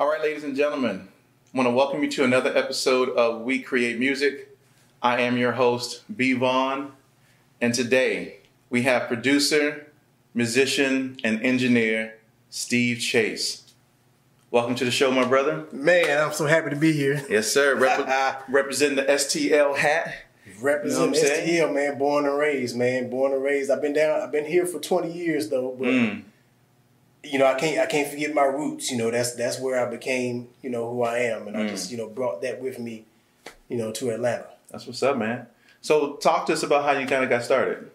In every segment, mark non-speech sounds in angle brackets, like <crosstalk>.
All right, ladies and gentlemen, I want to welcome you to another episode of We Create Music. I am your host, B. Vaughn, and today we have producer, musician, and engineer Steve Chase. Welcome to the show, my brother. Man, I'm so happy to be here. Yes, sir. <laughs> Rep- representing the STL hat. Represent You know? STL, man. Born and raised, man. Born and raised. I've been down. I've been here for 20 years though, but Mm. You know, I can't. I can't forget my roots. You know, that's that's where I became. You know who I am, and I Mm. just you know brought that with me. You know, to Atlanta. That's what's up, man. So, talk to us about how you kind of got started.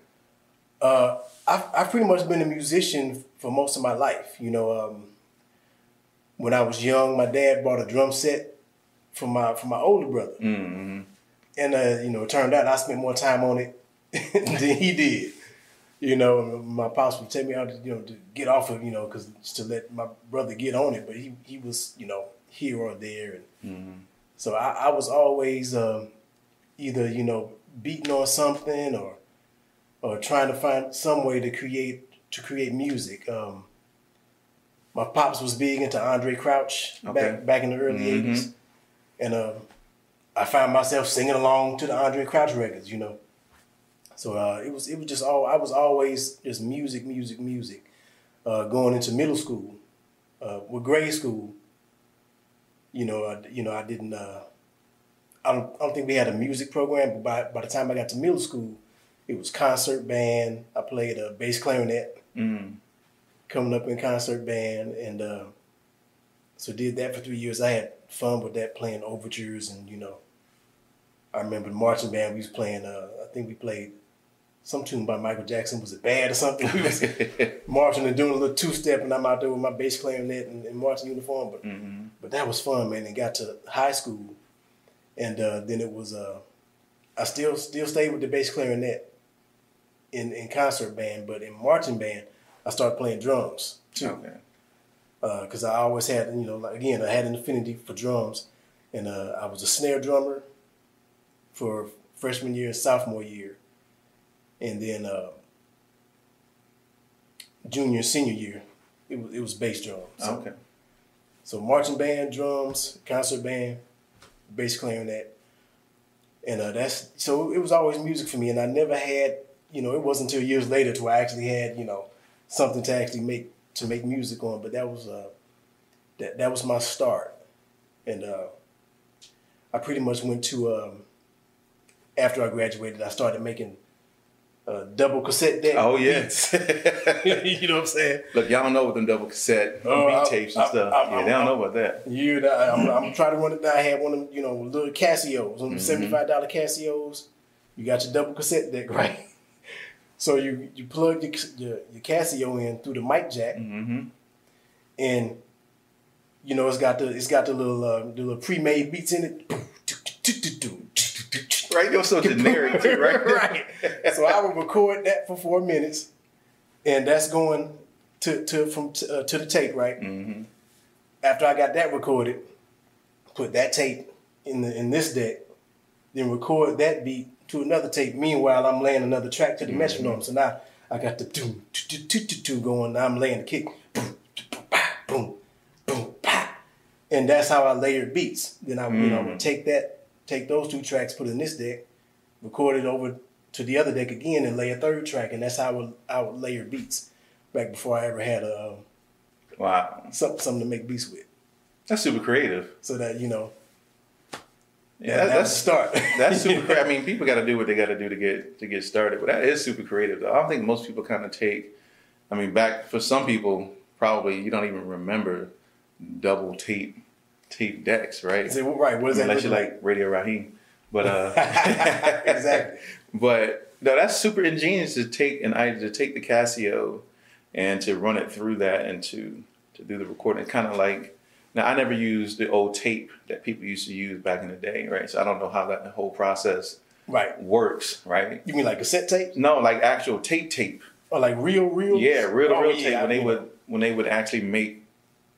Uh, I've, I've pretty much been a musician for most of my life. You know, um, when I was young, my dad bought a drum set for my for my older brother, Mm-hmm. and uh, you know, it turned out I spent more time on it <laughs> than he did. You know, my pops would take me out, to you know to get off of you know because to let my brother get on it, but he he was you know here or there, and so I, I was always um, either you know beating on something or or trying to find some way to create to create music. Um, my pops was big into Andraé Crouch Okay. back back in the early Mhm. 80s and um, I found myself singing along to the Andraé Crouch records, you know. So uh, it was it was just all I was always just music, music, music. Uh, going into middle school, uh, with grade school, you know, I, you know, I didn't. Uh, I don't, I don't think we had a music program, but by by the time I got to middle school, it was concert band. I played a bass clarinet Mm. coming up in concert band, and uh, so did that for three years. I had fun with that, playing overtures, and you know, I remember the marching band. We was playing. Uh, I think we played some tune by Michael Jackson. Was it bad or something? <laughs> We was marching and doing a little two step, and I'm out there with my bass clarinet and, and marching uniform. But Mhm. but that was fun, man. And got to high school, and uh, then it was. Uh, I still still stayed with the bass clarinet in in concert band, but in marching band, I started playing drums too Okay. because I always had, you know, like, again, I had an affinity for drums, and uh, I was a snare drummer for freshman year and sophomore year, and then uh, junior and senior year, it was it was bass drums. So, Okay. so marching band, drums, concert band, bass clarinet, and uh, that's so it was always music for me, and I never had, you know, it wasn't until years later to I actually had, you know, something to actually make to make music on. But that was uh, that that was my start, and uh, I pretty much went to um, after I graduated, I started making uh, double cassette deck. Oh yeah. beats. <laughs> you know what I'm saying? Look, y'all don't know what them double cassette Oh, beat I- tapes and I- stuff. I- yeah, I- they don't know about that. You, know, I'm, I'm trying to run it down. I had one of them, you know, little Casios, one of them seventy-five dollar Casios. You got your double cassette deck, right? <laughs> So you you plug your, your your Casio in through the mic jack, Mm-hmm. and you know it's got the it's got the little uh, the little pre-made beats in it. <clears throat> Right, you're so generic too, <laughs> right? right. So I would record that for four minutes, and that's going to to from uh, to the tape, right? Mm-hmm. After I got that recorded, put that tape in the in this deck, then record that beat to another tape. Meanwhile, I'm laying another track to the metronome. So now I got the doom two two two two going. I'm laying the kick, boom, boom, boom, boom, and that's how I layered beats. Then I you know would take that, take those two tracks, put it in this deck, record it over to the other deck again, and lay a third track, and that's how I would, I would layer beats. Back before I ever had a um, Wow, something something to make beats with, that's super creative. so that you know Yeah, that, that- that's start. that's super. crea- I <laughs> mean, people got to do what they got to do to get to get started, but that is super creative. Though. I don't think most people kind of take. I mean, back for some people, probably you don't even remember double tape tape decks, right? Right? What does that Unless you like Radio Raheem, but uh, <laughs> exactly. <laughs> But no, that's super ingenious to take an idea to take the Casio and to run it through that and to to do the recording. Kind of like now, I never used the old tape that people used to use back in the day, right? So I don't know how that whole process Right. works, right? You mean like cassette tape No, like actual tape tape. or like real, real? Yeah, real Oh, real yeah, tape I when they would when they would actually make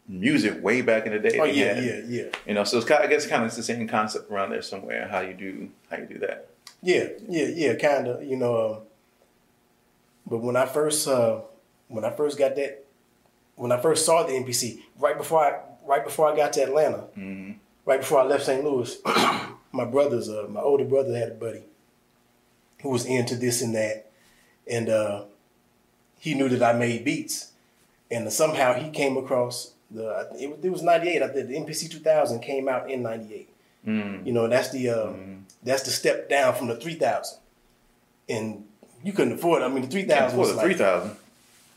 music way back in the day. Oh yeah, had- yeah, yeah, You know, so it's kind of, I guess kind of it's the same concept around there somewhere. How you do how you do that. yeah, yeah, yeah. Kind of, you know. Um, but when I first, uh, when I first got that, when I first saw the MPC right before I, right before I got to Atlanta, Mm-hmm. right before I left St. Louis, <coughs> my brothers, uh, my older brother had a buddy who was into this and that, and uh, he knew that I made beats, and somehow he came across the it was, it was '98. I think the MPC 2000 came out in '98. Mm. You know, that's the uh, Mhm. that's the step down from the 3000, and you couldn't afford. it. I mean, the 3000 afford was the like three thousand.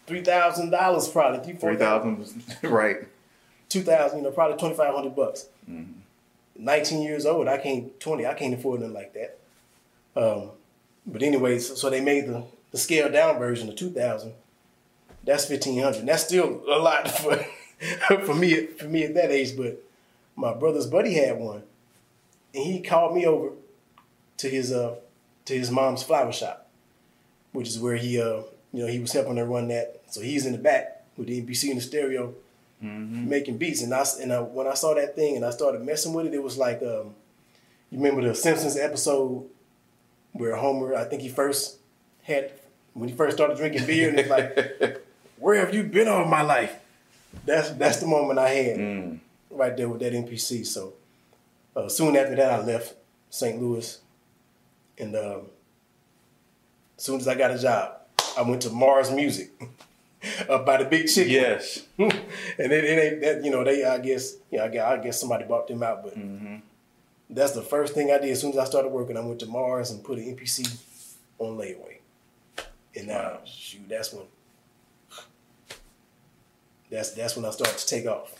three thousand dollars probably three Three thousand was <laughs> right. two thousand, you know, probably twenty five hundred bucks. Mhm. Nineteen years old, I can't twenty, I can't afford nothing like that. Um, but anyway, so, so they made the, the scaled down version of two thousand. That's fifteen hundred. That's still a lot <laughs> for <laughs> for me for me at that age. But my brother's buddy had one, and he called me over to his uh to his mom's flower shop, which is where he uh you know he was helping her run that. So he's in the back with the MPC in the stereo Mm-hmm. making beats. And I and I, when I saw that thing and I started messing with it, it was like um, you remember the Simpsons episode where Homer, I think he first had when he first started drinking beer, and it's like, <laughs> "Where have you been all my life?" That's that's the moment I had Mm. right there with that MPC. So uh, soon after that, I left St. Louis, and um, as soon as I got a job, I went to Mars Music <laughs> up by the Big Chicken Yes. <laughs> and it, it ain't that you know they I guess yeah I guess, I guess somebody bought them out, but Mm-hmm. that's the first thing I did as soon as I started working. I went to Mars and put an MPC on layaway, and now Wow. shoot that's when that's that's when I started to take off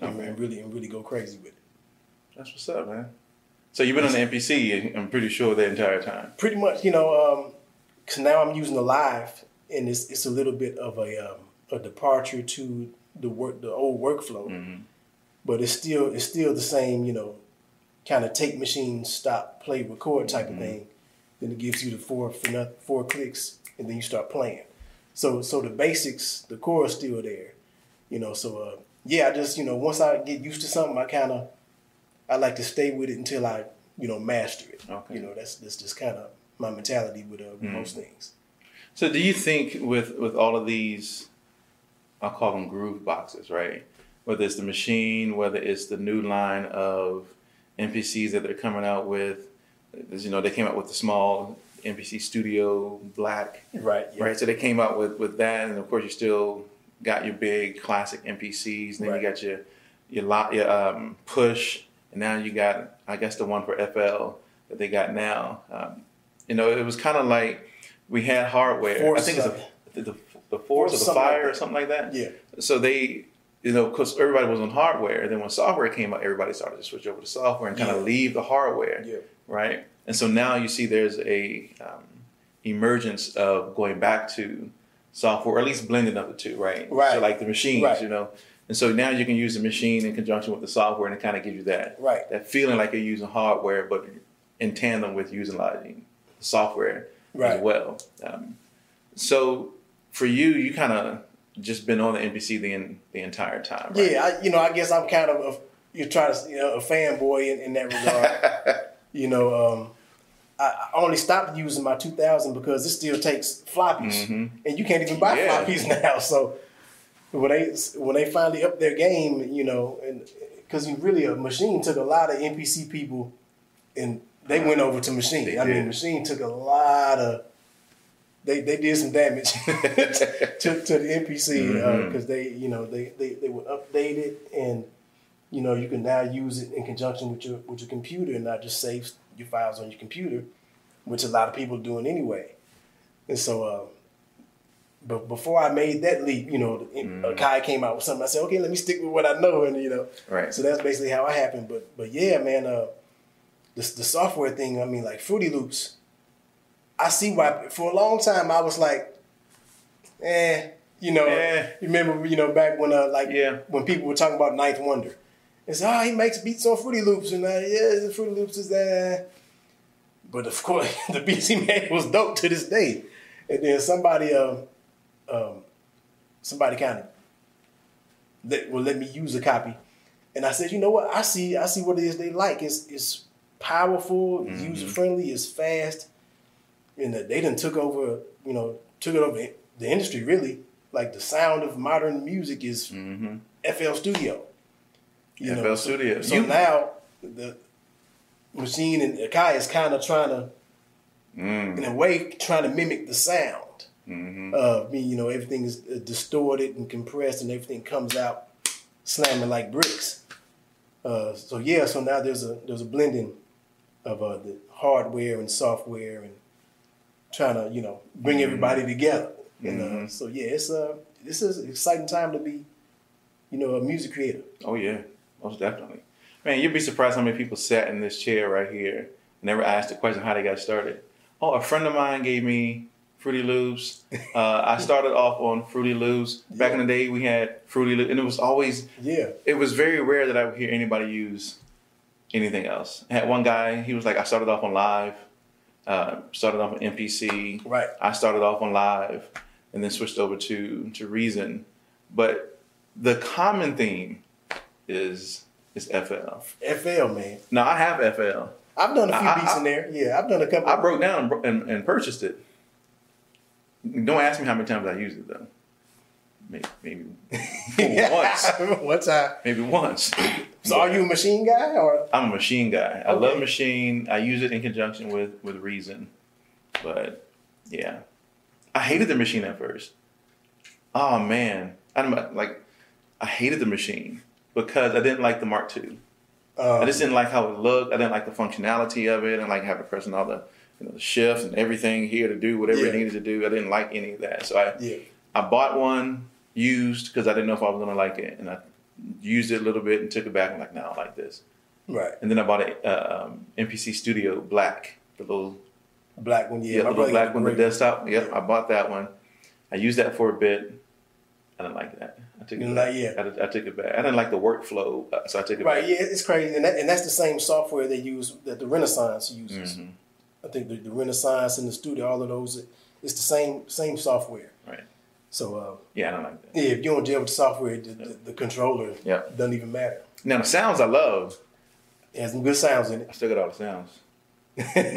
and, really and really go crazy with it. That's what's up, man. So you've been on the MPC, I'm pretty sure, the entire time. Pretty much, you know, um, cause now I'm using the live, and it's it's a little bit of a um, a departure to the work the old workflow. Mm-hmm. but it's still it's still the same, you know, kind of tape machine stop, play, record type of thing. Then it gives you the four four clicks, and then you start playing. So so the basics, the core is still there, you know. So uh, yeah, I just you know once I get used to something, I kind of I like to stay with it until I you know master it. Okay. You know that's that's just kind of my mentality with, uh, with most things. So do you think with with all of these, I'll call them groove boxes, right? Whether it's the machine, whether it's the new line of MPCs that they're coming out with, as you know, they came out with the small MPC Studio Black, Right. Yeah. right? So they came out with with that, and of course you're still got your big classic MPCs. Then Right. you got your your lot your um, push, and now you got I guess the one for FL that they got now. Um, you know, it was kind of like we had hardware. Force, I think it's a, the, the force or the something like fire or something like that. Yeah. So they, you know, because everybody was on hardware. Then when software came out, everybody started to switch over to software and kind Yeah. of leave the hardware Yeah. right? And so now you see there's a um, emergence of going back to software, or at least blending of the two, right? Right. So like the machines, Right. you know. And so now you can use the machine in conjunction with the software, and it kind of gives you that Right. that feeling like you're using hardware, but in tandem with using the software Right. as well. Um, so for you, you kind of just been on the MPC the en- the entire time, right? Yeah. I, you know, I guess I'm kind of a, you're trying to you know a fanboy in, in that regard. <laughs> you know, um, I, only stopped using my 2000 because it still takes floppies, Mhm. and you can't even buy Yeah. floppies <laughs> now. So when they when they finally up their game, you know, and because you really a machine took a lot of MPC people, and they went over to machine. They I mean, machine took a lot of. They, they did some damage <laughs> to, to the MPC because Mhm. they you know they, they, they would update it and you know you can now use it in conjunction with your with your computer and not just save your files on your computer, which a lot of people are doing anyway. And so, uh, but before I made that leap, you know, a guy came out with something. I said, okay, let me stick with what I know, and you know, Right. so that's basically how it happened. But but yeah, man, uh, the the software thing. I mean, like Fruity Loops. I see why. For a long time, I was like, eh, you know. Eh. You remember, you know, back when uh, like Yeah. when people were talking about Ninth Wonder. It's oh he makes beats on Fruity Loops and uh, yeah the Fruity Loops is that. But of course <laughs> the beats he made was dope to this day. And then somebody um um somebody kind of let will let me use a copy. And I said, you know what? I see I see what it is they like. It's it's powerful, Mhm. user friendly, it's fast. And that they done took over, you know, took it over the industry really. Like the sound of modern music is hmm FL Studio. You FL know, Studio. So You- now the machine and Akai is kind of trying to, Mm, in a way, trying to mimic the sound. mhm. Uh, I mean, you know, everything is uh, distorted and compressed, and everything comes out slamming like bricks. Uh, so yeah, so now there's a there's a blending of uh, the hardware and software and trying to you know bring everybody together. And uh, Mhm. so yeah, it's uh this is an exciting time to be, you know, a music creator. Oh yeah, most definitely. Man, you'd be surprised how many people sat in this chair right here and never asked the question how they got started. Oh, a friend of mine gave me Fruity Loops. <laughs> Uh, I started off on Fruity Loops. Back in the day, we had Fruity Loops, and it was always Yeah, it was very rare that I would hear anybody use anything else. I had one guy, he was like, I started off on live, uh, started off on MPC. right. I started off on live and then switched over to, to Reason. But the common theme is is FL. FL man. No, I have FL. I've done a few I- I- beats in there. Yeah, I've done a couple. I broke down and, and, and purchased it. Don't ask me how many times I used it though. Maybe, <laughs> <laughs> maybe once. One time. Maybe once. So are you a machine guy or? I'm a machine guy. I love machine. I use it in conjunction with with reason. But yeah, I hated the machine at first. Oh man, I'm like, I hated the machine because I didn't like the Mark II. Uh, I just didn't like how it looked. I didn't like the functionality of it. I didn't like having pressing all the you know the shifts and everything here to do whatever it needed to do. I didn't like any of that. So I yeah. I bought one used because I didn't know if I was gonna like it, and I used it a little bit and took it back. and like, no, I like this. Right. And then I bought a uh, um, MPC Studio Black, the little Black one. Yeah. yeah, the little black one, the desktop. Yep, I bought that one. I used that for a bit. I didn't like that. I took it. Back. like- yeah. I, I took it back. I didn't like the workflow, uh, so I took it Right. back. Right, yeah. It's crazy, and that, and that's the same software they use that the Renaissance uses. Mhm. I think the, the Renaissance and the Studio, all of those, it's the same same software. Right. So uh, Yeah, I don't like that. yeah, if you don't deal with the software, the, the, the controller Yeah. doesn't even matter. Now the sounds I love. It has some good sounds in it. I still got all the sounds. It.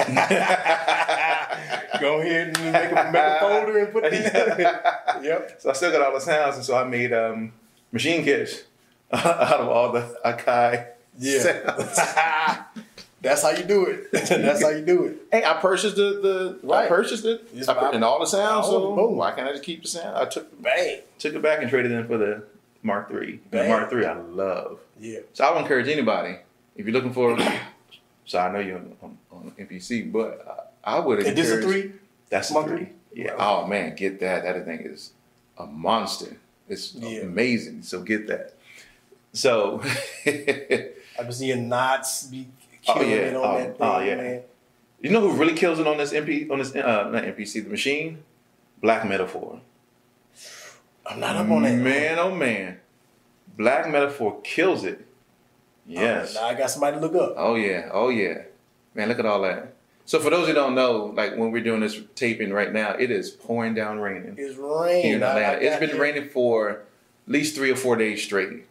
<laughs> Go ahead and make a, make a <laughs> folder and put these. <laughs> yep. So I still got all the sounds, and so I made um, machine kits out of all the Akai Yeah. sounds. That's how you do it. That's how you do it. Hey, I purchased the, the I purchased it I pur- and all the sounds. So boom. why can't I just keep the sound? I took Bang. took it back and traded in for the Mark III. The Mark III I love. Yeah. So I would encourage anybody if you're looking for. So I know you're on, on, MPC, but I, I would And this a three? That's a three. Yeah. Wow. Oh man, get that. That thing is a monster. It's Yeah. amazing. So get that. So <laughs> I've been seeing knots be Oh, killing yeah. it on Oh, that thing, oh, yeah. man. you know who really kills it on this MP on this uh not MPC the machine? Black Metaphor. I'm not up on that. Man, oh man. Black Metaphor kills it. Yes. Now I got somebody to look up. Oh yeah. Oh yeah. Man, look at all that. So for those who don't know, like when we're doing this taping right now, it is pouring down raining It's raining here in I- I Atlanta. It's been raining for at least three or four days straight,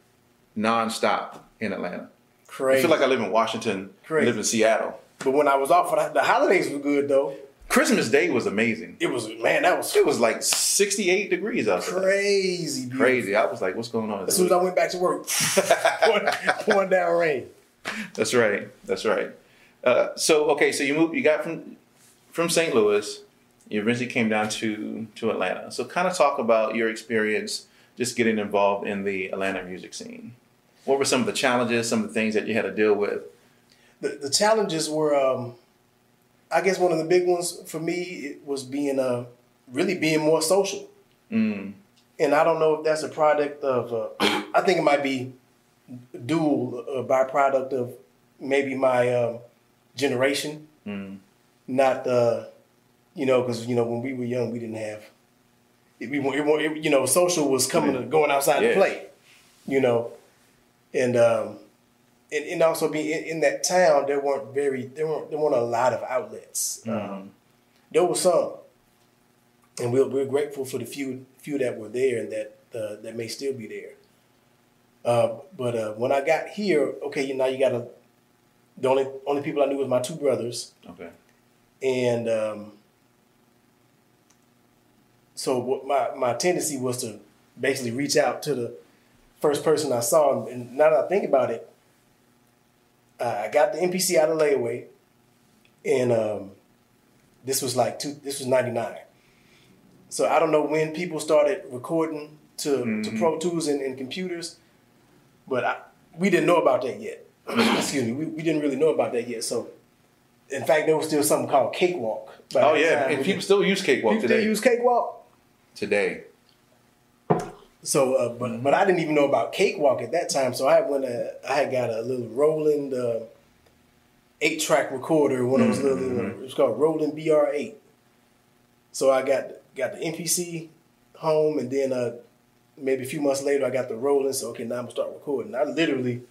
nonstop in Atlanta. I Crazy. feel like I live in Washington, Crazy. live in Seattle. but when I was off for the, the holidays were good though. Christmas Day was amazing. It was man, that was It was like 68 degrees outside. crazy. beautiful. Crazy. I was like, what's going on? As soon as I went back to work, <laughs> pouring, pouring down rain. That's right. That's right. Uh, so okay, so you moved. You got from from St. Louis. You eventually came down to to Atlanta. So kind of talk about your experience just getting involved in the Atlanta music scene. What were some of the challenges? Some of the things that you had to deal with? The, the challenges were, um, I guess, one of the big ones for me was being uh, really being more social. Mm, and I don't know if that's a product of. Uh, <coughs> I think it might be dual a byproduct of maybe my um, generation, mm, not the, you know, because you know when we were young we didn't have. It, we, it, it, you know, social was coming and going outside Yeah. to play, you know, and um, and, and also being in, in that town there weren't very there weren't there weren't a lot of outlets. mhm. There were some, and we're, we're grateful for the few few that were there and that uh, that may still be there. Uh, but uh, when I got here, okay, you know, you got to. The only only people I knew was my two brothers, Okay. and um, so what my my tendency was to basically reach out to the first person I saw. And now that I think about it, I got the MPC out of layaway, and um, this was like two. This was '99. So I don't know when people started recording to, mm-hmm. to Pro Tools and, and computers, but I, we didn't know about that yet. <clears throat> Excuse me, we, we didn't really know about that yet. So, in fact, there was still something called Cakewalk. Oh yeah, and people still use Cakewalk people today. Still use Cakewalk today. So, uh, but but I didn't even know about Cakewalk at that time. So I went. Uh, I had got a little Roland uh, eight track recorder. One of those little. Mm-hmm. It was called Roland BR eight. So I got got the MPC home, and then uh, maybe a few months later, I got the Roland. So okay, now I'm gonna start recording. I literally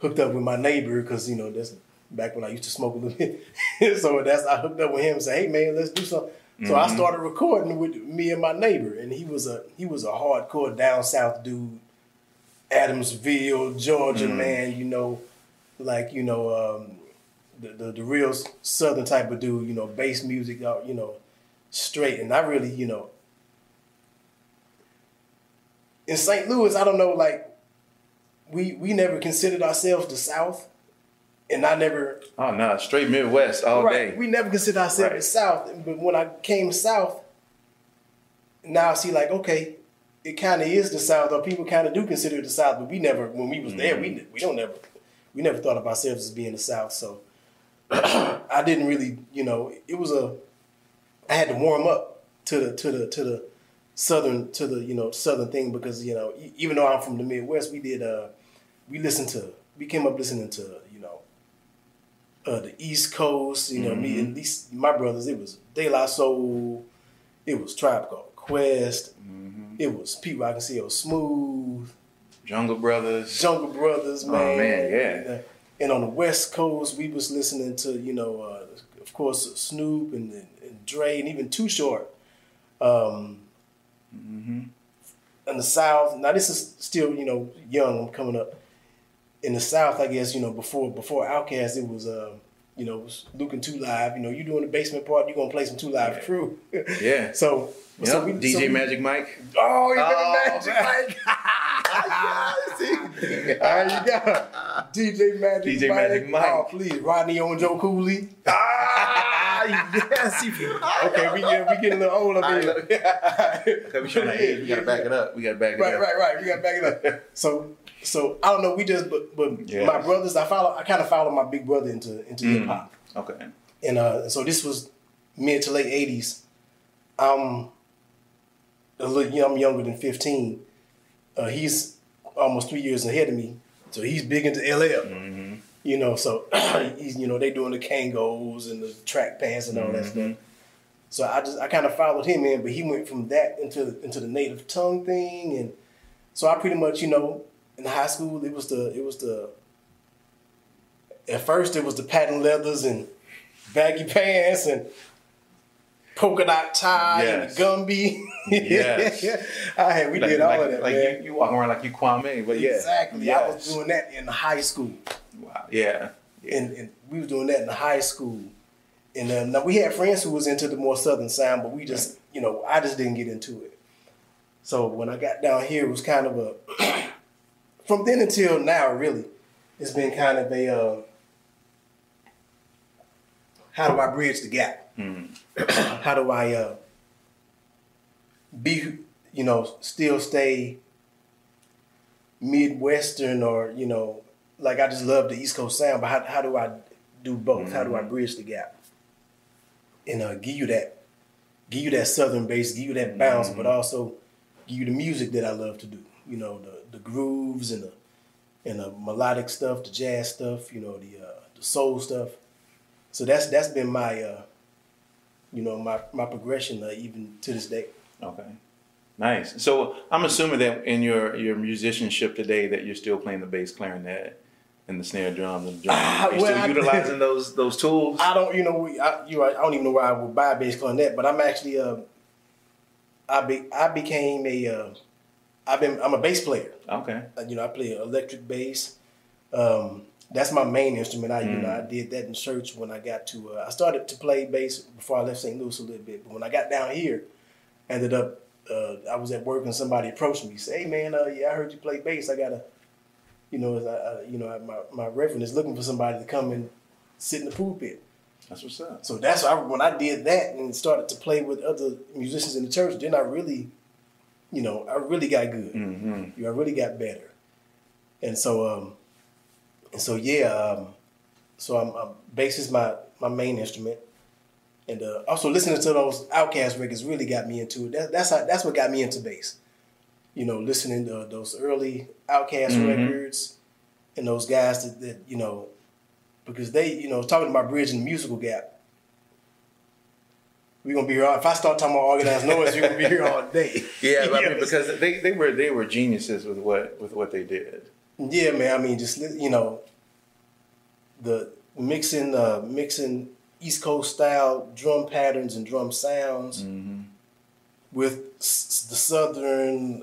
hooked up with my neighbor because you know that's back when I used to smoke a little bit. <laughs> so that's I hooked up with him and said, "Hey man, let's do something." So mm-hmm. I started recording with me and my neighbor, and he was a he was a hardcore down south dude, Adamsville, Georgia mm-hmm. man. You know, like you know um, the, the, the real southern type of dude. You know, bass music, uh, you know, straight. And I really, you know, in St. Louis, I don't know, like we we never considered ourselves the South and I never. Oh no, straight Midwest all right, day. We never considered ourselves right. the South, but when I came South, now I see like okay, it kind of is the South, or people kind of do consider it the South, but we never when we was mm-hmm. there, we mm-hmm. we don't never we never thought of ourselves as being the South. So <clears throat> I didn't really, you know, it was a I had to warm up to the to the to the southern to the you know southern thing because you know even though I'm from the Midwest, we did uh we listened to we came up listening to uh, the East Coast. You know, mm-hmm. me at least my brothers. It was De La Soul. It was Tribe Called Quest. Mm-hmm. It was Pete Rock and CL Smooth. Jungle Brothers. Jungle Brothers, man. Oh man, yeah. And on the West Coast, we was listening to you know, uh, of course, Snoop and, and, and, Dre and even Too Short. Um, mm-hmm. In the South, now this is still you know young. I'm coming up in the South, I guess you know before before Outkast, it was uh, you know Luke and Two Live. You know, you're doing the basement part, you are gonna play some Two Live yeah. Crew. yeah. <laughs> So yep. so we, DJ so we, Magic Mike. Oh, you oh, Magic Mike. <laughs> There you go. <laughs> DJ Magic DJ Mike. Magic Mike. Oh, please, Rodney O Joe Cooley. Ah, yes. okay, we get we getting a little old up here. we showing age. We gotta back it up. We gotta back it right, up. Right, right, right. We gotta back it up. So so I don't know. We just but but yes. my brothers. I follow. I kind of followed my big brother into into mm. hip hop. Okay. And uh, so this was mid to late eighties. I'm a little. I'm younger than fifteen. Uh, he's almost three years ahead of me. So he's big into LL. Mm-hmm. You know, so <clears throat> he's you know they doing the Kangols and the track pants and all mm-hmm. that stuff. So I just I kind of followed him in, but he went from that into into the native tongue thing, and so I pretty much you know in high school, it was the it was the at first it was the patent leathers and baggy <laughs> pants and polka dot tie yes. and the Gumby. yes. <laughs> I had we like, did all like, of that. Like man. you, you walk around like you Kwame, but yeah. Exactly. Yes. I was doing that in the high school. Wow. Yeah. yeah. And, and we was doing that in the high school. And um, now we had friends who was into the more southern sound, but we just, you know, I just didn't get into it. So when I got down here, it was kind of a from then until now, really, it's been kind of a uh, how do I bridge the gap? Mm-hmm. how do I uh, be, you know, still stay Midwestern or, you know, like I just love the East Coast sound, but how, how do I do both? Mm-hmm. How do I mm-hmm. bridge the gap? And uh, give you that, give you that Southern bass, give you that bounce, mm-hmm. but also give you the music that I love to do. You know, the the grooves and the and the melodic stuff, the jazz stuff, you know, the uh, the soul stuff. So that's that's been my uh, you know my my progression uh, even to this day. Okay, nice. So I'm assuming that in your your musicianship today that you're still playing the bass clarinet and the snare drum and the drum. Uh, well, still I, utilizing those those tools. I don't, you know, we, I, you, I don't even know where I would buy a bass clarinet, but I'm actually, uh, I be, I became a, uh, I've been I'm a bass player. Okay. Uh, you know, I play electric bass. Um, that's my main instrument. I mm. you know. I did that in church when I got to. Uh, I started to play bass before I left St. Louis a little bit, but when I got down here, ended up uh, I was at work and somebody approached me, say, "Hey man, uh, yeah, I heard you play bass. I gotta, you know, I, you know, my my reverend is looking for somebody to come and sit in the pulpit." That's what's up. So that's why when I did that and started to play with other musicians in the church, then I really, you know, I really got good. Mm-hmm. You know, I really got better. And so, um, and so yeah, um, so I'm, I'm bass is my my main instrument, and uh, also listening to those Outkast records really got me into it. That, that's how, that's what got me into bass. You know, listening to those early Outkast Mhm. records and those guys that, that you know, because they you know talking about bridging the musical gap. We're gonna be here. All, if I start talking about Organized Noize, we're gonna be here all day. <laughs> Yeah, I mean, <laughs> because they, they were they were geniuses with what with what they did. Yeah, man. I mean, just you know, the mixing, uh, mixing East Coast style drum patterns and drum sounds Mm-hmm. with s- the Southern,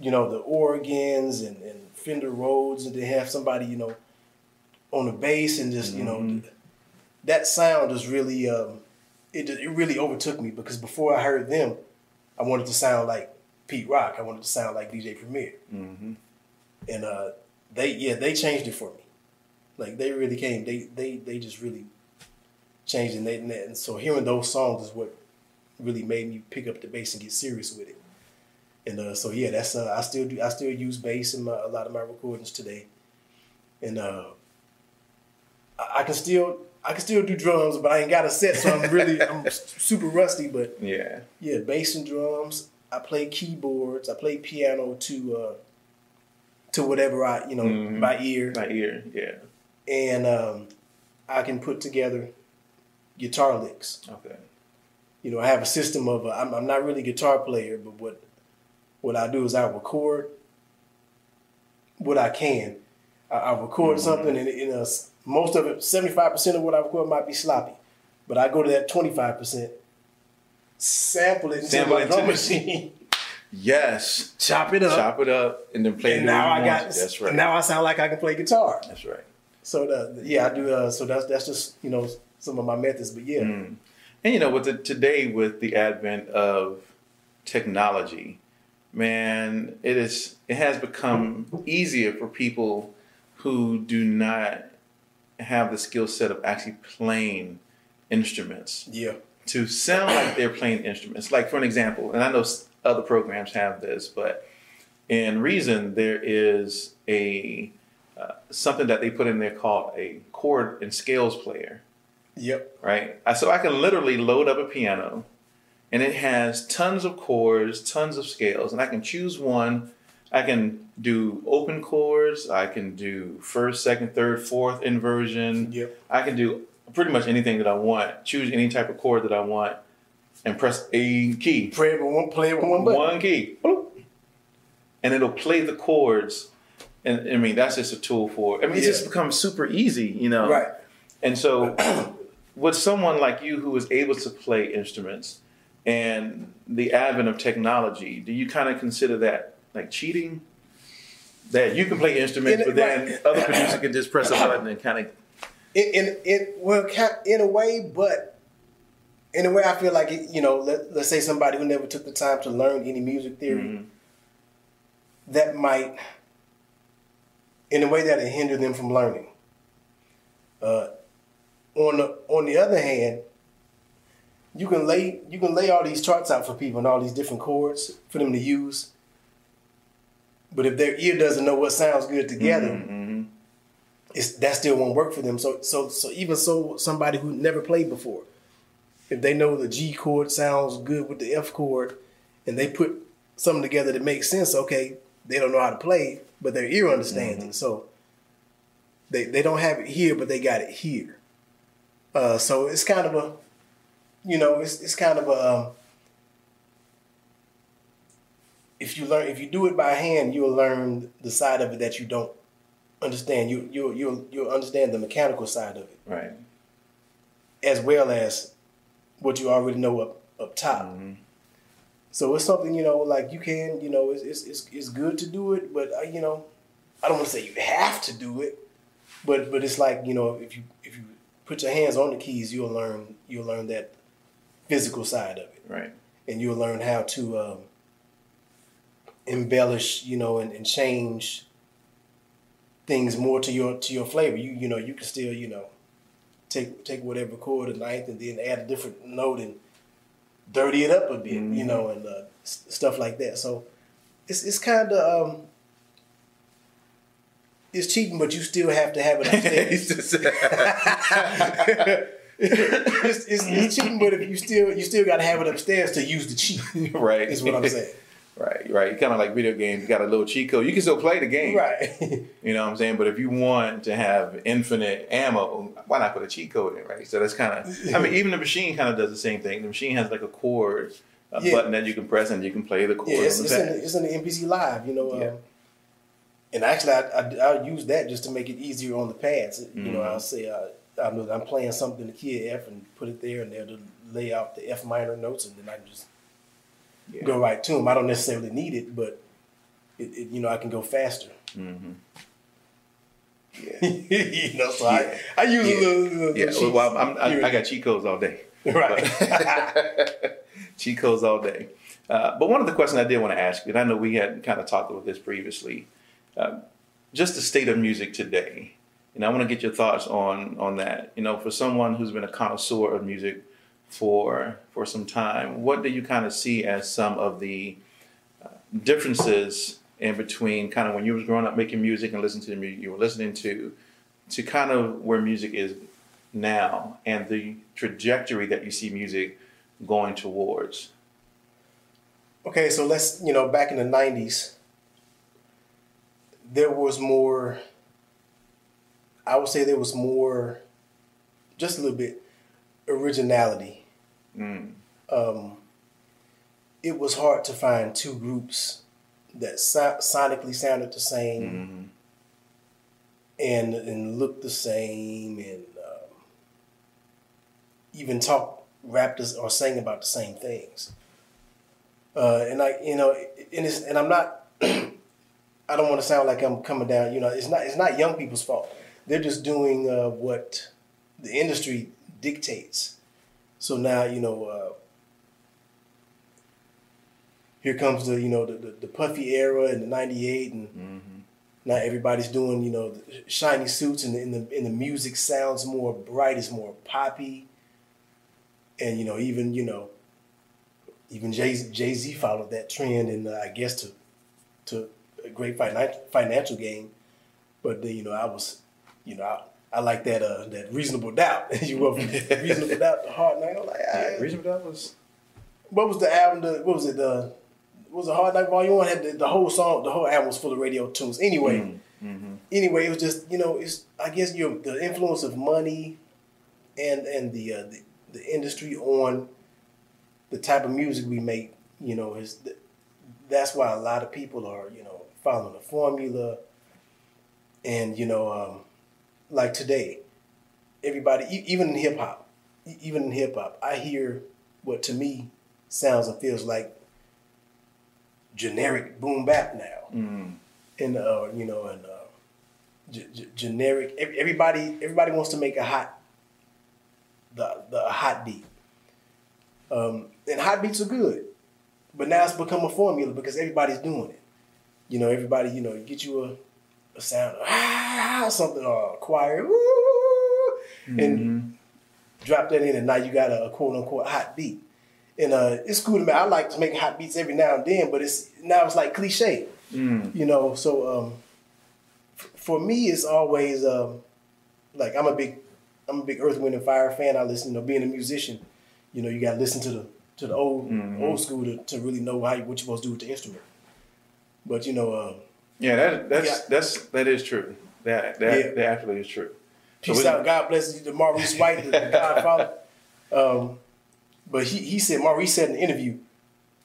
you know, the organs and, and Fender Rhodes, and they have somebody, you know, on the bass and just you know, Mhm. that sound is really, um, it it really overtook me because before I heard them, I wanted to sound like Pete Rock. I wanted to sound like DJ Premier Mm-hmm. and uh, they yeah they changed it for me. Like they really came. They they they just really changed it. And, they, and so hearing those songs is what really made me pick up the bass and get serious with it. And uh, so yeah, that's uh, I still do I still use bass in my, a lot of my recordings today, and uh, I, I can still I can still do drums, but I ain't got a set, so I'm really I'm <laughs> super rusty. But Yeah. yeah, bass and drums. I play keyboards. I play piano to uh, to whatever I you know Mhm. by ear, My ear. Yeah. and um, I can put together guitar licks. Okay. You know, I have a system of uh, I'm, I'm not really a guitar player, but what what I do is I record what I can. I, I record Mhm. something, and know, s- most of it, seventy five percent of what I record might be sloppy, but I go to that twenty five percent, sample it into my drum machine, Yes. chop it up, Chop it up and then play and it now I got. want. That's right. Now I sound like I can play guitar. That's right. So the, yeah, I do. Uh, so that's that's just you know some of my methods. But yeah, Mm. And you know, with the, today with the advent of technology, man, it is it has become easier for people who do not have the skill set of actually playing instruments yeah, to sound like they're playing instruments. Like for an example, and I know other programs have this, but in Reason there is a uh, something that they put in there called a chord and scales player yep, right? So I can literally load up a piano and it has tons of chords, tons of scales, and I can choose one. I can do open chords, I can do first, second, third, fourth inversion. yep. I can do pretty much anything that I want, choose any type of chord that I want, and press a key. Play it with one, play it with one button. One key. And it'll play the chords. And I mean, that's just a tool for, I mean, it's Yeah. just become super easy, you know? Right. And so, <clears throat> with someone like you who is able to play instruments and the advent of technology, do you kind of consider that like cheating? That you can play instruments, In- but then right. other producer can just press a button and kind of. In in, in well, in a way, but in a way, I feel like it, you know, let, let's say somebody who never took the time to learn any music theory, Mhm. that might, in a way, that it hinder them from learning. Uh, on the on the other hand, you can lay you can lay all these charts out for people and all these different chords for them to use. But if their ear doesn't know what sounds good together, Mhm. it's that still won't work for them. So so so even so somebody who never played before, if they know the G chord sounds good with the F chord, and they put something together that makes sense, okay, they don't know how to play, but their ear understands it. So they they don't have it here, but they got it here. Uh, so it's kind of a, you know, it's it's kind of a. Um, if you learn, if you do it by hand, you'll learn the side of it that you don't understand. You you you'll you'll understand the mechanical side of it Right. as well as what you already know up up top. Mhm. So it's something you know, like you can, you know, it's it's it's, it's good to do it, but uh, you know, I don't want to say you have to do it, but but it's like you know, if you if you put your hands on the keys, you'll learn you'll learn that physical side of it, Right. and you'll learn how to um, embellish, you know, and, and change things more to your to your flavor. You you know you can still you know take take whatever chord or ninth and then add a different note and dirty it up a bit, Mhm. you know, and uh, s- stuff like that. So it's it's kind of um, it's cheating, but you still have to have it upstairs. <laughs> <laughs> it's, it's, it's cheating, but if you still you still got to have it upstairs to use the cheat. <laughs> right. Is what I'm saying. Right, right. Kind of like video games. You got a little cheat code. You can still play the game. Right. <laughs> You know what I'm saying? But if you want to have infinite ammo, why not put a cheat code in, right? So that's kind of, I mean, even the machine kind of does the same thing. The machine has like a chord, a Yeah. button that you can press and you can play the chord Yeah, it's, on it's, the in the, it's in the MPC Live, you know. Um, Yeah. And actually, I, I, I'll use that just to make it easier on the pads. You know, Mhm. I'll say uh, I know that I'm playing something in the key of F and put it there, and they'll lay out the F minor notes, and then I can just Yeah. go right to them. I don't necessarily need it, but it, it you know I can go faster. Mhm. <laughs> you know, so Yeah. I, I use Yeah. a little, little Yeah, well, I'm, I, I got cheat codes all day. <laughs> Right. <laughs> cheat codes all day. Uh, but one of the questions I did want to ask you, and I know we had kind of talked about this previously, um, just the state of music today. And I want to get your thoughts on on that. You know, for someone who's been a connoisseur of music for for some time, what do you kind of see as some of the uh, differences in between kind of when you was growing up making music and listening to the music you were listening to, to kind of where music is now and the trajectory that you see music going towards? Okay, so let's you know back in the '90s, there was more. I would say there was more, just a little bit, originality. Mm. Um, it was hard to find two groups that so- sonically sounded the same hmm and and looked the same and um, even talk rapped or sang about the same things. Uh, and I, you know, and it's and I'm not. <clears throat> I don't want to sound like I'm coming down. You know, it's not. It's not young people's fault. They're just doing uh, what the industry dictates. So now you know. Uh, here comes the you know the, the, the puffy era in the '98 and hmm now everybody's doing you know the shiny suits and the, and the and the music sounds more bright it's more poppy and you know even you know even Jay Jay Z followed that trend and uh, I guess to to a great finan- financial gain but then you know I was you know I, I like that uh that reasonable doubt <laughs> you will from reasonable doubt to hard night I'm like ah, Yeah, Reasonable Doubt was. what was the album the, what was it the was it hard night volume one had the, the whole song the whole album was full of radio tunes anyway Mm-hmm. anyway, it was just you know, it's I guess your the influence of money and and the uh, the, the industry on the type of music we make. You know, is th- that's why a lot of people are you know following the formula, and you know, um, like today, everybody even in hip hop, even in hip hop, I hear what to me sounds and feels like generic boom bap now Mm. and uh, you know, and uh, g- g- generic. Everybody, everybody wants to make a hot, the the hot beat. Um, and hot beats are good, but now it's become a formula because everybody's doing it. You know, everybody, you know, you get you a, a sound, ah, something, or a choir, and Mhm. drop that in, and now you got a, a quote unquote hot beat. And uh, it's cool to me. I like to make hot beats every now and then, but it's now it's like cliche Mm. you know so um f- for me it's always um like i'm a big i'm a big earth wind and fire fan i listen you know being a musician you know you got to listen to the to the old Mhm. old school to, to really know how you, what you're supposed to do with the instrument but you know um Yeah, that that's Yeah. that's that is true. That that Yeah. that absolutely is true. So peace we- out god bless you to maurice white the, the <laughs> godfather um but he, he said maurice said in the interview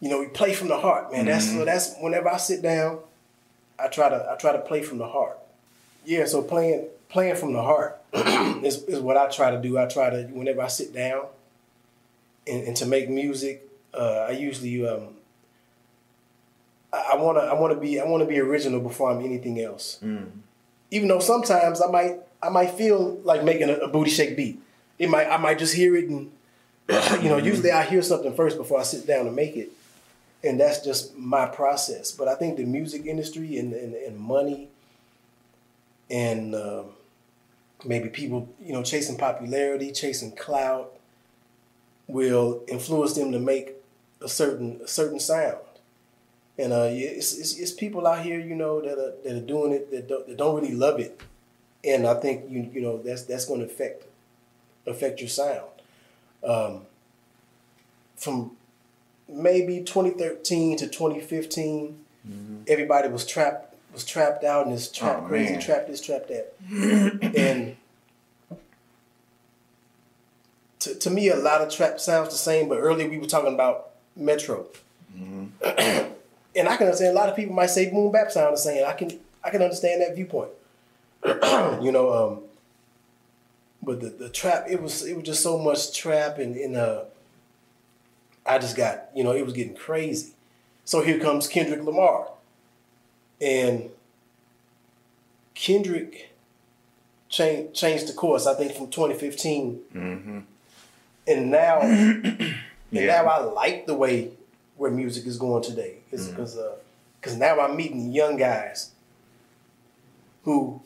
you know we play from the heart man that's Mhm. so that's whenever i sit down i try to i try to play from the heart Yeah, so playing playing from the heart <clears throat> is, is what I try to do. I try to whenever I sit down and, and to make music, uh, I usually um, I I wanna I wanna be I wanna be original before I'm anything else. Mm. Even though sometimes I might I might feel like making a, a booty shake beat. It might I might just hear it and <clears throat> you know usually I hear something first before I sit down and make it. and that's just my process. But I think the music industry and and, and money and uh, maybe people you know chasing popularity, chasing clout will influence them to make a certain a certain sound. And uh, it's, it's, it's people out here, you know, that are that are doing it that don't, that don't really love it, and I think you you know that's that's going to affect affect your sound. Um, from maybe 2013 to 2015, mm-hmm. everybody was trapped was trapped out and is trapped oh, crazy, man. trapped this, trapped that, <coughs> and to, to me, a lot of trap sounds the same. But earlier we were talking about Metro, mm-hmm. <coughs> and I can understand a lot of people might say boom bap sound the same. I can I can understand that viewpoint. <clears throat> you know, um, but the, the trap it was it was just so much trap and, and uh, I just got you know it was getting crazy. So here comes Kendrick Lamar, and Kendrick changed changed the course. I think from 2015. Mm-hmm and now <coughs> and now I like the way where music is going today because because mm-hmm. uh, now I'm meeting young guys who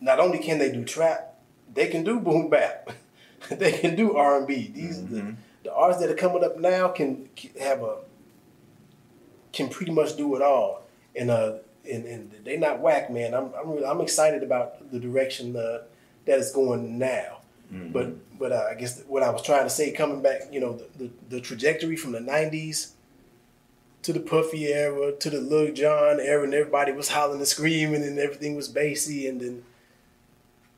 not only can they do trap, they can do boom bap, <laughs> they can do R and B. These mm-hmm. the, the artists that are coming up now can, can have a can pretty much do it all, and uh and, and they not whack, man. I'm I'm really, I'm excited about the direction uh, that it's going now. Mm-hmm. But but uh, I guess what I was trying to say, coming back, you know, the, the, the trajectory from the '90s to the Puffy era to the Lil Jon era, and everybody was hollering and screaming, and everything was bassy, and then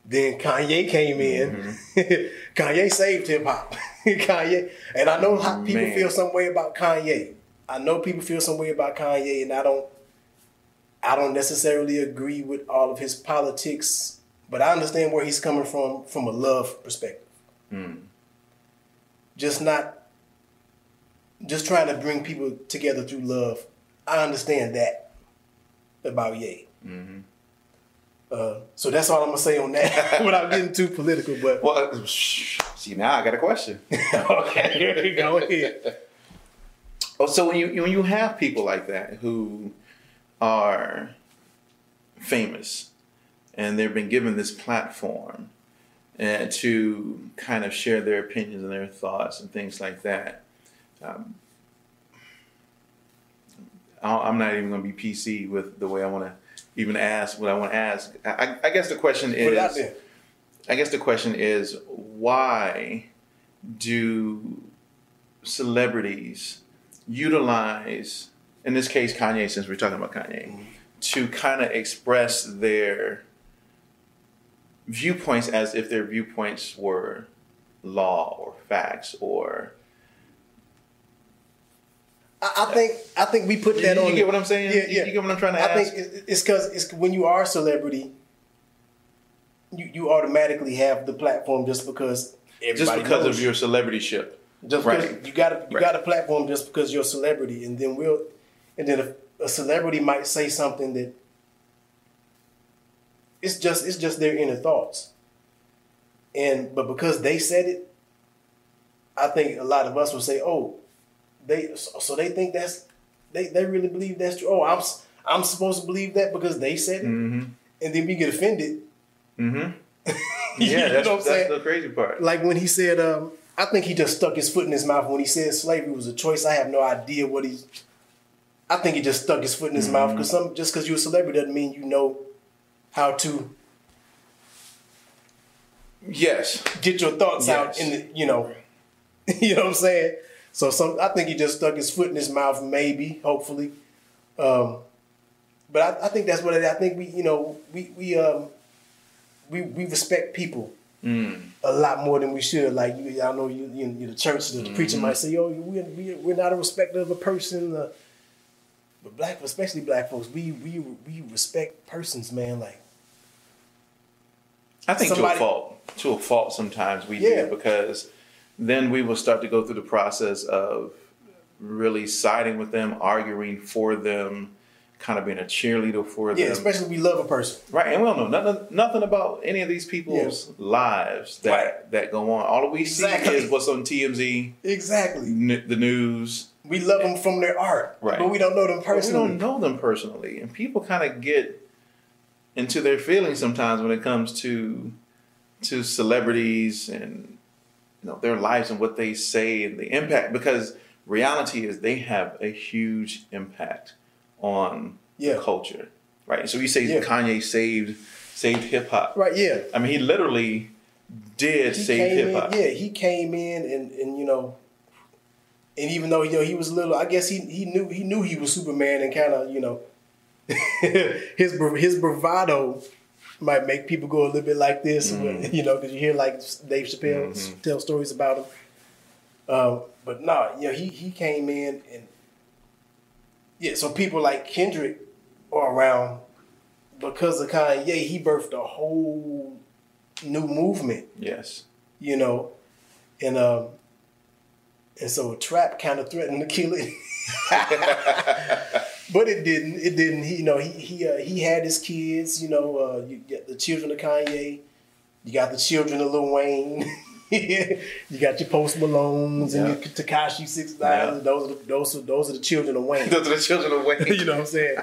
then Kanye came in. Mm-hmm. <laughs> Kanye saved hip hop. <laughs> Kanye, and I know how people Man. feel some way about Kanye. I know people feel some way about Kanye, and I don't. I don't necessarily agree with all of his politics but I understand where he's coming from from a love perspective. Mm. Just not just trying to bring people together through love. I understand that about Ye. Mm-hmm. Uh, so that's all I'm gonna say on that <laughs> without getting too political. But well, uh, see now I got a question. <laughs> okay, here we go. Ahead. Oh, so when you when you have people like that who are famous and they've been given this platform and to kind of share their opinions and their thoughts and things like that. Um, I'm not even going to be PC with the way I want to even ask what I want to ask. I, I guess the question is, I guess the question is, why do celebrities utilize, in this case, Kanye, since we're talking about Kanye, mm-hmm. to kind of express their viewpoints as if their viewpoints were law or facts or I, think I think we put that you, on. You get what I'm saying? Yeah, yeah. You get what I'm trying to I ask? think it's because it's when you are a celebrity, you, you automatically have the platform just because just because of your celebrity ship. Just right. because you got a, you right. got a platform just because you're a celebrity, and then we'll and then a, a celebrity might say something that it's just it's just their inner thoughts. And but because they said it, I think a lot of us will say, "Oh, they so they think that's they they really believe that's true. Oh, I'm I'm supposed to believe that because they said it." Mm-hmm. And then we get offended. Mm-hmm. <laughs> yeah, that's, that's the crazy part. Like when he said, um, I think he just stuck his foot in his mouth when he said slavery was a choice. I have no idea what he's. I think he just stuck his foot in his mm-hmm. mouth because some just because you're a celebrity doesn't mean you know how to yes get your thoughts yes. out in the you know <laughs> you know what I'm saying. So some I think he just stuck his foot in his mouth, maybe, hopefully. Um, but I, I, think that's what it, I think we you know we we um we we respect people mm. a lot more than we should. Like you, I know you, you, the church, the, mm-hmm. preacher might say, "Yo, we, we we're not a respecter of a person." Uh, but black, especially black folks, we we we respect persons, man. Like I think Somebody, to a fault. To a fault, sometimes we yeah. do because then we will start to go through the process of really siding with them, arguing for them, kind of being a cheerleader for Yeah, them. especially if we love a person. Right, and we don't know nothing, nothing about any of these people's lives that Right. that go on. All we see is what's on TMZ, Exactly. n- the news. We love them from their art, Right. but we don't know them But we don't know them personally, and people kind of get into their feelings sometimes when it comes to to celebrities and you know their lives and what they say and the impact. Because reality is they have a huge impact on Yeah. the culture, right? So you say Yeah. Kanye saved saved hip hop. Right? Yeah. I mean, he literally did He save hip hop. Yeah, he came in and and you know, and even though you know he was little, I guess he he knew he knew he was Superman and kind of you know, <laughs> his his bravado might make people go a little bit like this, Mm-hmm. <laughs> you know, because you hear like Dave Chappelle s- tell stories about him. Um, but nah, you know, he he came in and yeah, so people like Kendrick are around because of Kanye. He birthed a whole new movement Yes. you know, and um, and so trap kind of threatened to kill it, <laughs> <laughs> but it didn't. It didn't. He, you know, he he uh, he had his kids. You know, uh, you got the children of Kanye, you got the children of Lil Wayne. <laughs> you got your Post Malones and your Tekashi Six Nine. Yeah. Those are the, those are those are the children of Wayne. <laughs> Those are the children of Wayne. <laughs> you know what I'm saying?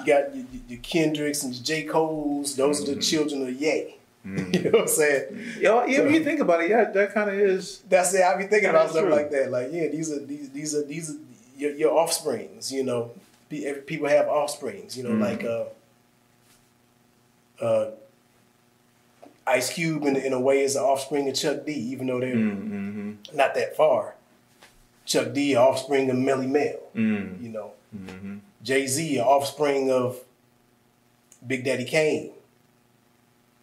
You got your, your Kendricks and your J Cole's. Those Mm-hmm. are the children of Ye. You know what I'm saying? Yo, yeah, you think about it, yeah, that kind of is. That's it. I be thinking about stuff true. like that. Like, yeah, these are these these are these are your, your offsprings. You know, people have offsprings. You know, like uh, uh, Ice Cube in, in a way is an offspring of Chuck D, even though they're Mm-hmm. not that far. Chuck D, offspring of Melle Mel. Mm. You know, Mm-hmm. Jay Z, offspring of Big Daddy Kane.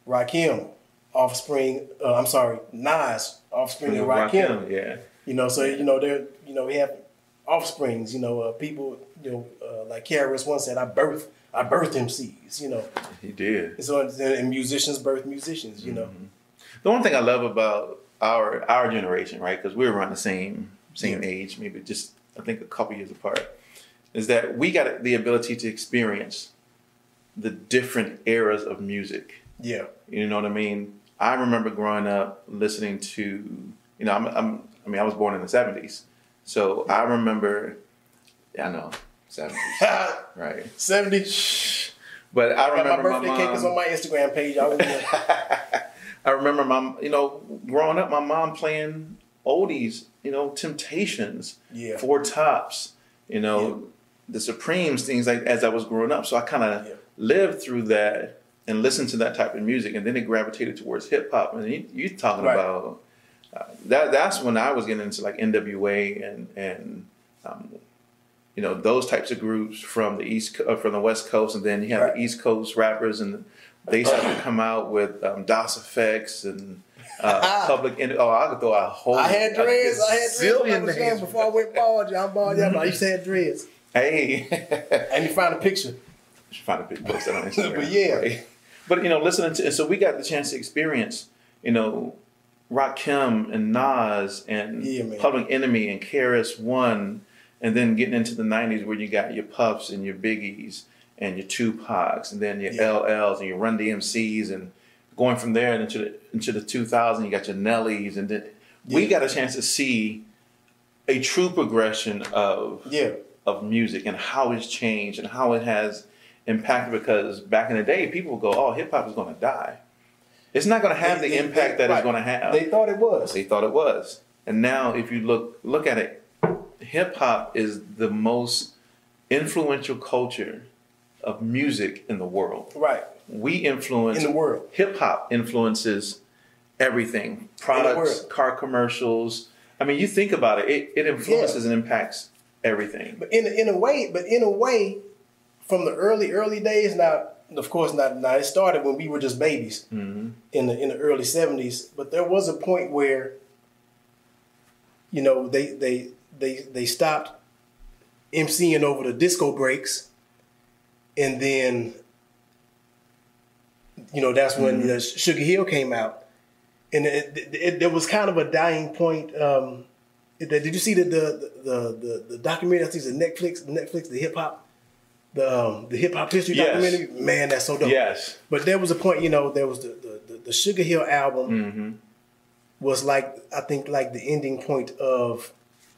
Rakim, offspring. Uh, I'm sorry, Nas, offspring of Rakim. yeah. You know, so you know they're you know we have offsprings. You know, uh, people. You know, uh, like KRS One said, I birth I birth MCs. You know, He did. and so and musicians birth musicians. You know, Mm-hmm. The one thing I love about our our generation, right? Because we're around the same same Yeah. age, maybe just I think a couple years apart, is that we got the ability to experience the different eras of music. yeah, You know what I mean? I remember growing up listening to, you know, I'm, I'm I mean, I was born in the '70s, so I remember, yeah, I know, '70s, <laughs> right? seventy. But I remember My birthday my cake is on my Instagram page. I <laughs> I remember my, you know, growing up, my mom playing oldies, you know, Temptations, Yeah. Four Tops, you know, the Supremes, things like as I was growing up. So I kind of Yeah. lived through that and listened to that type of music, and then it gravitated towards hip hop. And you, you talking Right. about uh, that? That's when I was getting into like NWA and and um, you know those types of groups from the east uh, from the west coast, and then you have Right. the east coast rappers, and they started to come out with um, Das EFX and uh, <laughs> public. En- oh, I could throw a whole. I had dreads. I had dreads when I zillion was young before I went bald. I'm bald. Yeah, but I used to have dreads. Hey, <laughs> And you find a picture. You find a picture. post that on <laughs> Instagram. But yeah. right? But you know, listening to so we got the chance to experience, you know, Rakim and Nas and Yeah. Public Enemy and KRS One, and then getting into the '90s where you got your Puffs and your Biggies and your Tupacs, and then your Yeah. LLs and your Run DMCs, and going from there into the into the 2000s, you got your Nellies, and then we got a chance to see a true progression of Yeah. of music and how it's changed and how it has impacted because back in the day people would go oh hip hop is going to die it's not going to have They- the they- impact they- that it's going to have. They thought it was. they thought it was. And now if you look look at it hip hop is the most influential culture of music in the world. Right. we influence In the world. hip hop influences everything. Products car commercials. I mean you think about it it, it influences and impacts everything. But in in a way, but in a way, from the early early days. Now, of course, not now. It started when we were just babies Mm-hmm. in the in the early seventies. But there was a point where, you know, they they they they stopped emceeing over the disco breaks, and then, you know, that's when uh, Sugar Hill came out, and it, it, it, there was kind of a dying point. Um, did you see the the the the, the documentary? I think it's Netflix Netflix the hip hop the um, the hip hop history Yes. documentary. Man, that's so dope. Yes. But there was a point, you know, there was the the, the, Sugar Hill album Mm-hmm. was like I think like the ending point of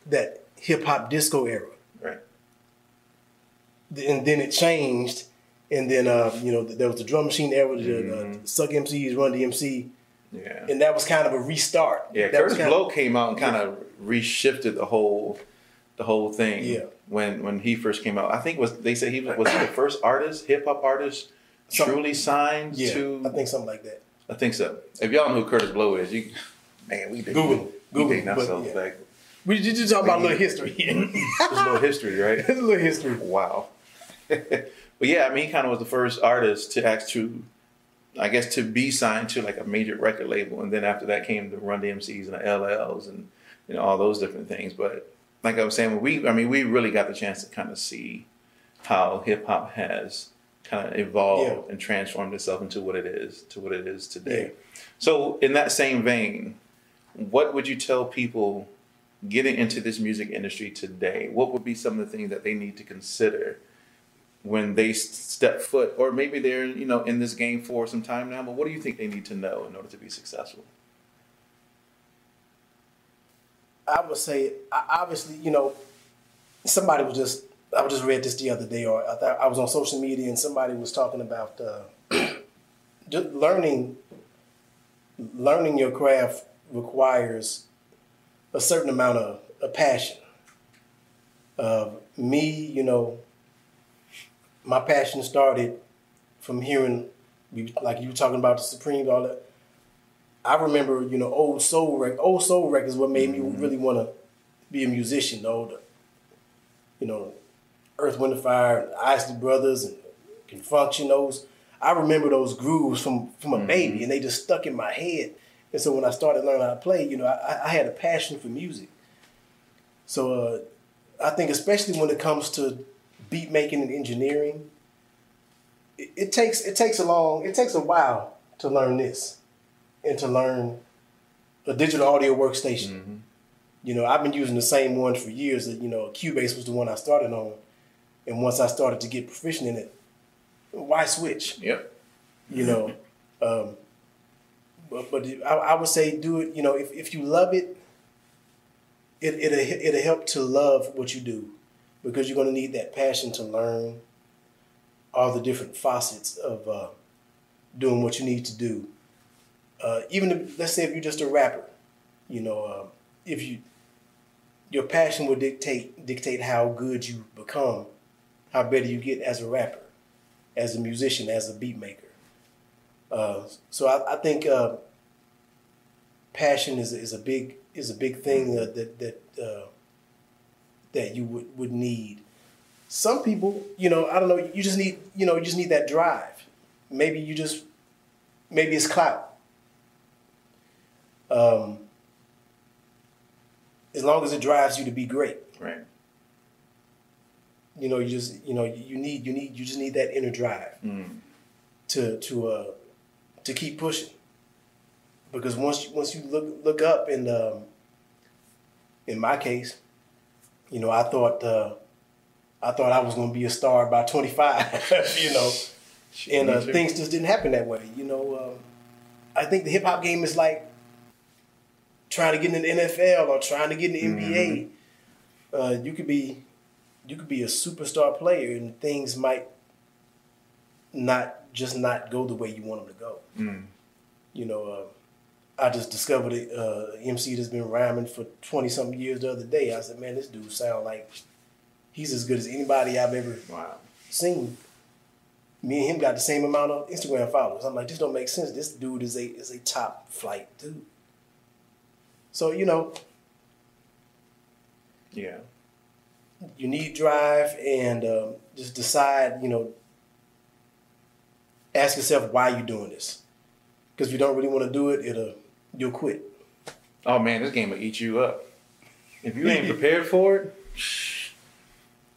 that hip hop disco era. Right. and then it changed, and then uh, you know there was the drum machine era, the, Mm-hmm. the Suck MCs, Run DMC, Yeah. and that was kind of a restart. Yeah, that Kurtis Blow of, came out and kind of reshifted the whole the whole thing. Yeah. When when he first came out, I think was they said he was, was he the first artist, hip hop artist, Something- truly signed yeah, to. I think something like that. I think so. If y'all know who Kurtis Blow is, you man, we did Google, we Google, but, ourselves yeah. back. We did just talk about a little history. <laughs> There's a little history, right? <laughs> A little history. Wow. <laughs> but yeah, I mean, he kind of was the first artist to act to, I guess, to be signed to like a major record label, and then after that came the Run DMCs and the LLs and you know all those different things. But like I was saying, we, I mean, we really got the chance to kind of see how hip hop has kind of evolved Yeah. and transformed itself into what it is, to what it is today. So, in that same vein, what would you tell people getting into this music industry today? What would be some of the things that they need to consider when they step foot, or maybe they're you know in this game for some time now? But what do you think they need to know in order to be successful? I would say, obviously, you know, somebody was just, I was just read this the other day, or I, thought I was on social media and somebody was talking about uh, <clears throat> learning, learning your craft requires a certain amount of, of passion. Uh, me, you know, my passion started from hearing, like you were talking about the Supreme, all that. I remember, you know, old soul rec- old soul records. What made me really want to be a musician. Though, the, you know, Earth, Wind, and Fire, and Isley Brothers, and Con Funk Shun. Those I remember those grooves from from a baby, and they just stuck in my head. And so when I started learning how to play, you know, I, I had a passion for music. So uh, I think, especially when it comes to beat making and engineering, it, it takes it takes a long it takes a while to learn this and to learn a digital audio workstation. You know, I've been using the same one for years. That you know, Cubase was the one I started on, and once I started to get proficient in it, why switch? Yep. You know, <laughs> um, but but I, I would say do it. You know, if, if you love it, it it'll it'll help to love what you do, because you're going to need that passion to learn all the different facets of uh, doing what you need to do. Uh, even if, let's say if you're just a rapper, you know, uh, if you your passion will dictate dictate how good you become, how better you get as a rapper, as a musician, as a beat maker. Uh, so I, I think uh, passion is is a big is a big thing that that that, uh, that you would, would need. Some people, you know, I don't know. You just need you know you just need that drive. Maybe you just maybe it's clout. Um, as long as it drives you to be great, Right. you know, you just you know you need you need you just need that inner drive Mm. to to uh to keep pushing. Because once you, once you look look up and um, in my case, you know, I thought uh, I thought I was going to be a star by 25, <laughs> you know, and uh, things just didn't happen that way. You know, um, I think the hip hop game is like trying to get in the NFL or trying to get in the NBA. Uh, you could be you could be a superstar player and things might not just not go the way you want them to go. Mm. You know, uh, I just discovered a uh, MC that's been rhyming for twenty something years the other day. I said, man, this dude sound like he's as good as anybody I've ever Wow. seen. Me and him got the same amount of Instagram followers. I'm like, this don't make sense. This dude is a is a top flight dude. So you know, Yeah. you need drive and um, just decide. You know, ask yourself why you're doing this. Because if you don't really want to do it, it'll you'll quit. Oh man, this game will eat you up. If you ain't <laughs> prepared for it,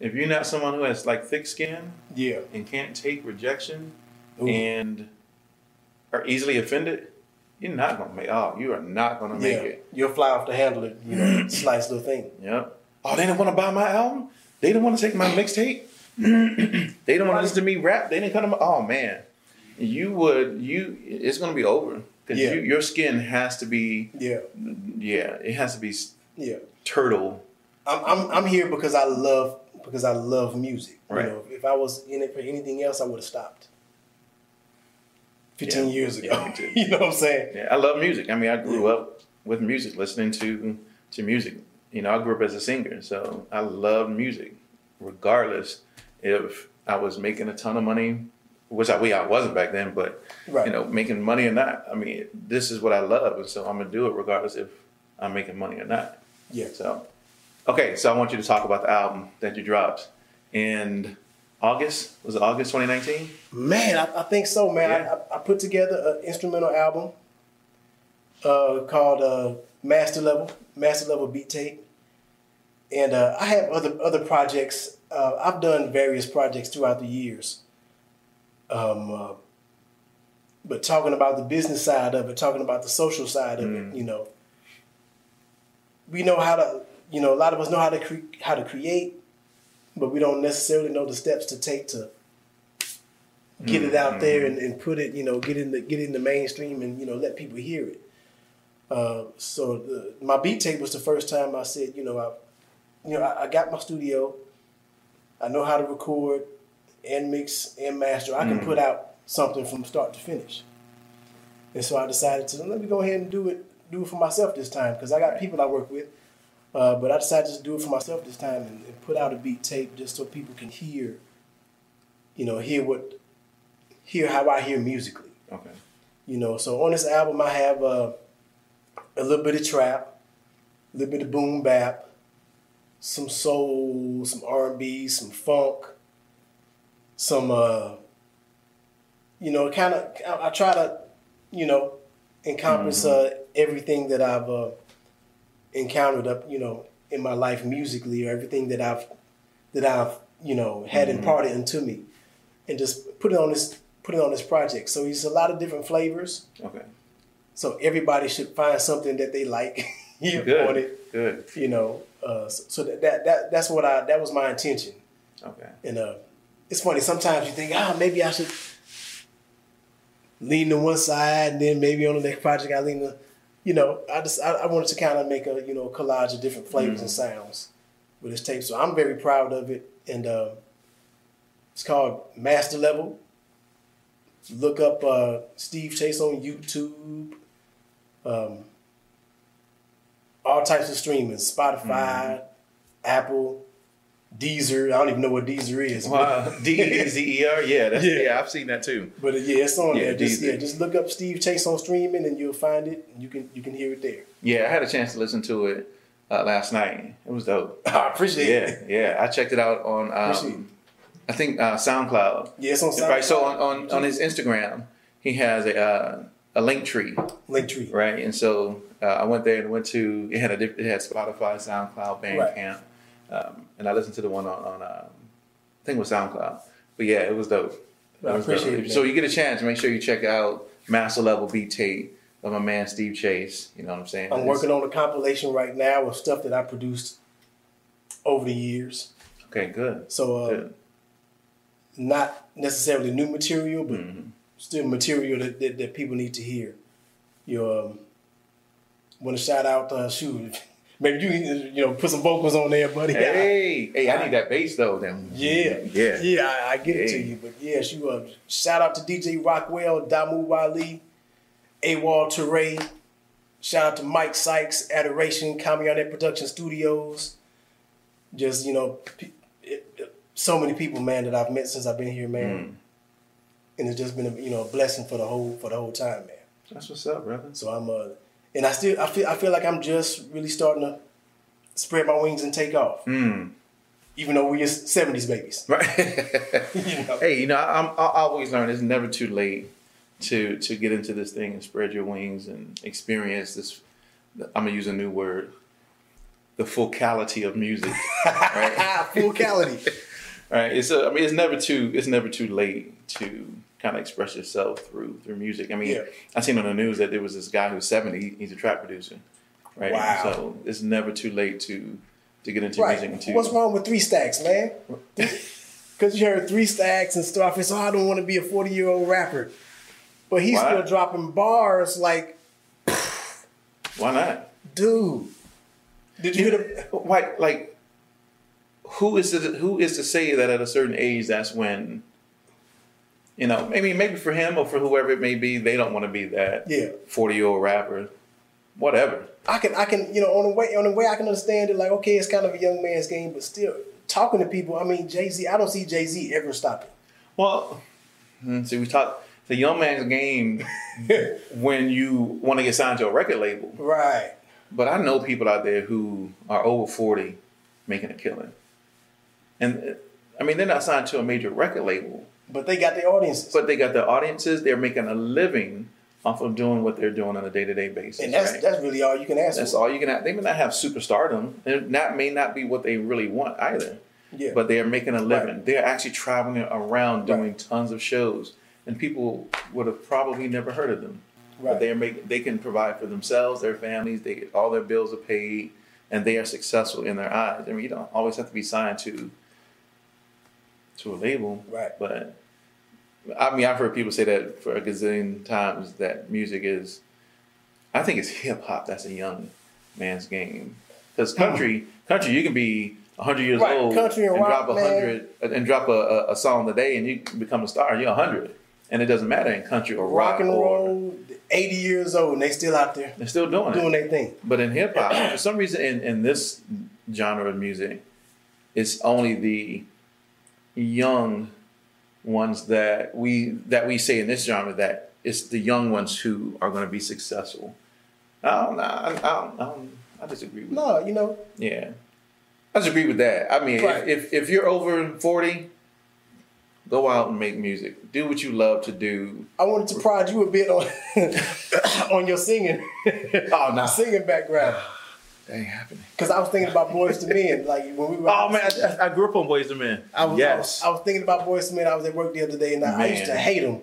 if you're not someone who has like thick skin Yeah. and can't take rejection Ooh. and are easily offended, you're not gonna make. Oh, you are not gonna make yeah. it. You'll fly off the handle. It, You know, <clears throat> slice little thing. Yeah. Oh, they didn't want to buy my album. They didn't want to take my mixtape. <clears throat> they don't want to listen to me rap. They didn't come to. Oh man, you would you. It's gonna be over because Yeah. you, your skin has to be. Yeah, Yeah, it has to be yeah. turtle. I'm I'm I'm here because I love because I love music. Right. You know, if I was in it for anything else, I would have stopped. Fifteen Yeah. years ago. Yeah, <laughs> you know what I'm saying? Yeah, I love music. I mean, I grew up with music, listening to to music. You know, I grew up as a singer, so I love music, regardless if I was making a ton of money, which I we I wasn't back then, but Right. you know, making money or not. I mean, this is what I love, and so I'm gonna do it regardless if I'm making money or not. Yeah. So, okay, so I want you to talk about the album that you dropped in August. Was it August 2019? Man, I, I think so, man. Yeah. I, I put together an instrumental album uh, called uh, Master Level, Master Level Beat Tape, and uh, I have other other projects. Uh, I've done various projects throughout the years. Um, uh, but talking about the business side of it, talking about the social side of Mm. it, you know, we know how to, you know, a lot of us know how to cre- how to create, but we don't necessarily know the steps to take to get it out there and, and put it, you know, get in the get in the mainstream and you know let people hear it. Uh, so the, my beat tape was the first time I said, you know, I, you know, I, I got my studio. I know how to record and mix and master. I can put out something from start to finish. And so I decided to let me go ahead and do it, do it for myself this time because I got people I work with. Uh, but I decided to do it for myself this time and, and put out a beat tape just so people can hear, you know, hear what, hear how I hear musically. Okay. You know, so on this album I have uh, a little bit of trap, a little bit of boom bap, some soul, some R and B, some funk, some uh, you know, kind of. I, I try to, you know, encompass uh, everything that I've uh, encountered up, you know, in my life musically, or everything that I've that I've you know had imparted into me, and just put it on this put it on this project. So it's a lot of different flavors. Okay. So everybody should find something that they like <laughs> here Good. on it. Good. You know, uh, so, so that, that that that's what I that was my intention. Okay. And uh, it's funny. Sometimes you think, ah, maybe I should lean to one side, and then maybe on the next project I lean to, you know, I just I, I wanted to kind of make a you know collage of different flavors and sounds with this tape. So I'm very proud of it, and uh, it's called Master Level. Look up uh, Steve Chase on YouTube. Um, all types of streaming: Spotify, Apple, Deezer. I don't even know what Deezer is. <laughs> D E Z E R. <laughs> Yeah. That's, Yeah. yeah. I've seen that too. But uh, yeah, it's on Yeah, there. Just, Deezer. yeah, just look up Steve Chase on streaming, and you'll find it. And you can you can hear it there. Yeah, I had a chance to listen to it uh, last night. It was dope. <laughs> I appreciate Yeah, it. yeah. I checked it out on um, I think uh, SoundCloud. Yeah, it's on SoundCloud. Right. So on, on, on his Instagram, he has a uh, a link tree, Linktree. right? And so uh, I went there and went to it had a it had Spotify, SoundCloud, Bandcamp, um, and I listened to the one on, on um, I think it was SoundCloud. But yeah, it was dope. It I was appreciate dope. it, So you get a chance, make sure you check out Master Level Beat Tape of my man Steve Chase. You know what I'm saying? I'm working on a compilation right now of stuff that I produced over the years. Okay, good. So uh, Good. not necessarily new material, but Mm-hmm. still material that, that, that people need to hear. You um, want to shout out uh, shoot. <laughs> Maybe you can you know put some vocals on there, buddy. Hey, <laughs> hey, I need that bass though. Then Yeah, yeah. yeah. I, I get it to you, but yeah, you uh, shout out to DJ Rockwell, Damu Wali, Awal Teray. Shout out to Mike Sykes, Adoration, Kamiyanet Production Studios. Just you know, it, it- so many people, man, that I've met since I've been here, man, Mm. and it's just been a you know a blessing for the whole for the whole time, man. That's what's up, brother. So I'm uh, and I still I feel I feel like I'm just really starting to spread my wings and take off, Mm. even though we're just '70s babies. Right. <laughs> You know? Hey, you know, I'm, I always learn it's never too late to to get into this thing and spread your wings and experience this. I'm gonna use a new word, the focality of music. right. <laughs> Full quality. <laughs> Right. It's a, I mean, it's never too it's never too late to kind of express yourself through through music. I mean, Yeah. I seen on the news that there was this guy who's 70. He's a trap producer. Right. Wow. So it's never too late to to get into Right. music. What's wrong with three stacks, man? <laughs> Because you heard three stacks and stuff. It's, oh, I don't want to be a 40 year old rapper. But he's Why? still dropping bars like, Why not? dude. Did you hear the. Why, like, who is to who is to say that at a certain age that's when, you know, maybe maybe for him or for whoever it may be, they don't want to be that Yeah. forty year old rapper, whatever. I can, I can, you know, on the way, on the way, I can understand it. Like, okay, it's kind of a young man's game, but still talking to people. I mean, Jay Z. I don't see Jay Z ever stopping. Well, hmm, see, we talk the young man's game <laughs> when you want to get signed to a record label. Right. But I know people out there who are over 40 making a killing. And I mean, they're not signed to a major record label, But they got the audiences. but they got their audiences. They're making a living off of doing what they're doing on a day to day basis. and that's right? that's really all you can ask That's for. all you can have. They may not have superstardom, and that may not be what they really want either. Yeah. But they are making a living. Right. They're actually traveling around doing Right. tons of shows, and people would have probably never heard of them. But Right. they are make, they can provide for themselves, their families. They all their bills are paid, and they are successful in their eyes. I mean, you don't always have to be signed to to a label, Right. But I mean, I've heard people say that for a gazillion times that music is. I think it's hip hop that's a young man's game. Because country, country, you can be hundred years Right, old country and rock, drop a hundred and drop a, a, song today, and you become a star. You're hundred, and it doesn't matter in country or rock, Rock and roll, 80 years old, and they still out there they're still doing, doing their thing. But in hip hop, for some reason, in, in this genre of music, it's only the young ones that we that we say in this genre that it's the young ones who are going to be successful. I don't know. I, I, don't, I, don't, I disagree with that. No, you know, Yeah, I disagree with that. I mean, Right. if, if if you're over forty, go out and make music. Do what you love to do. I wanted to prod you a bit on <laughs> on your singing, Oh no, singing background. That ain't happening. Because I was thinking about Boyz II Men, like when we were. Oh man, I, I grew up on Boyz II Men. I was, yes, I was, I was thinking about Boyz II Men. I was at work the other day, and I, I used to hate them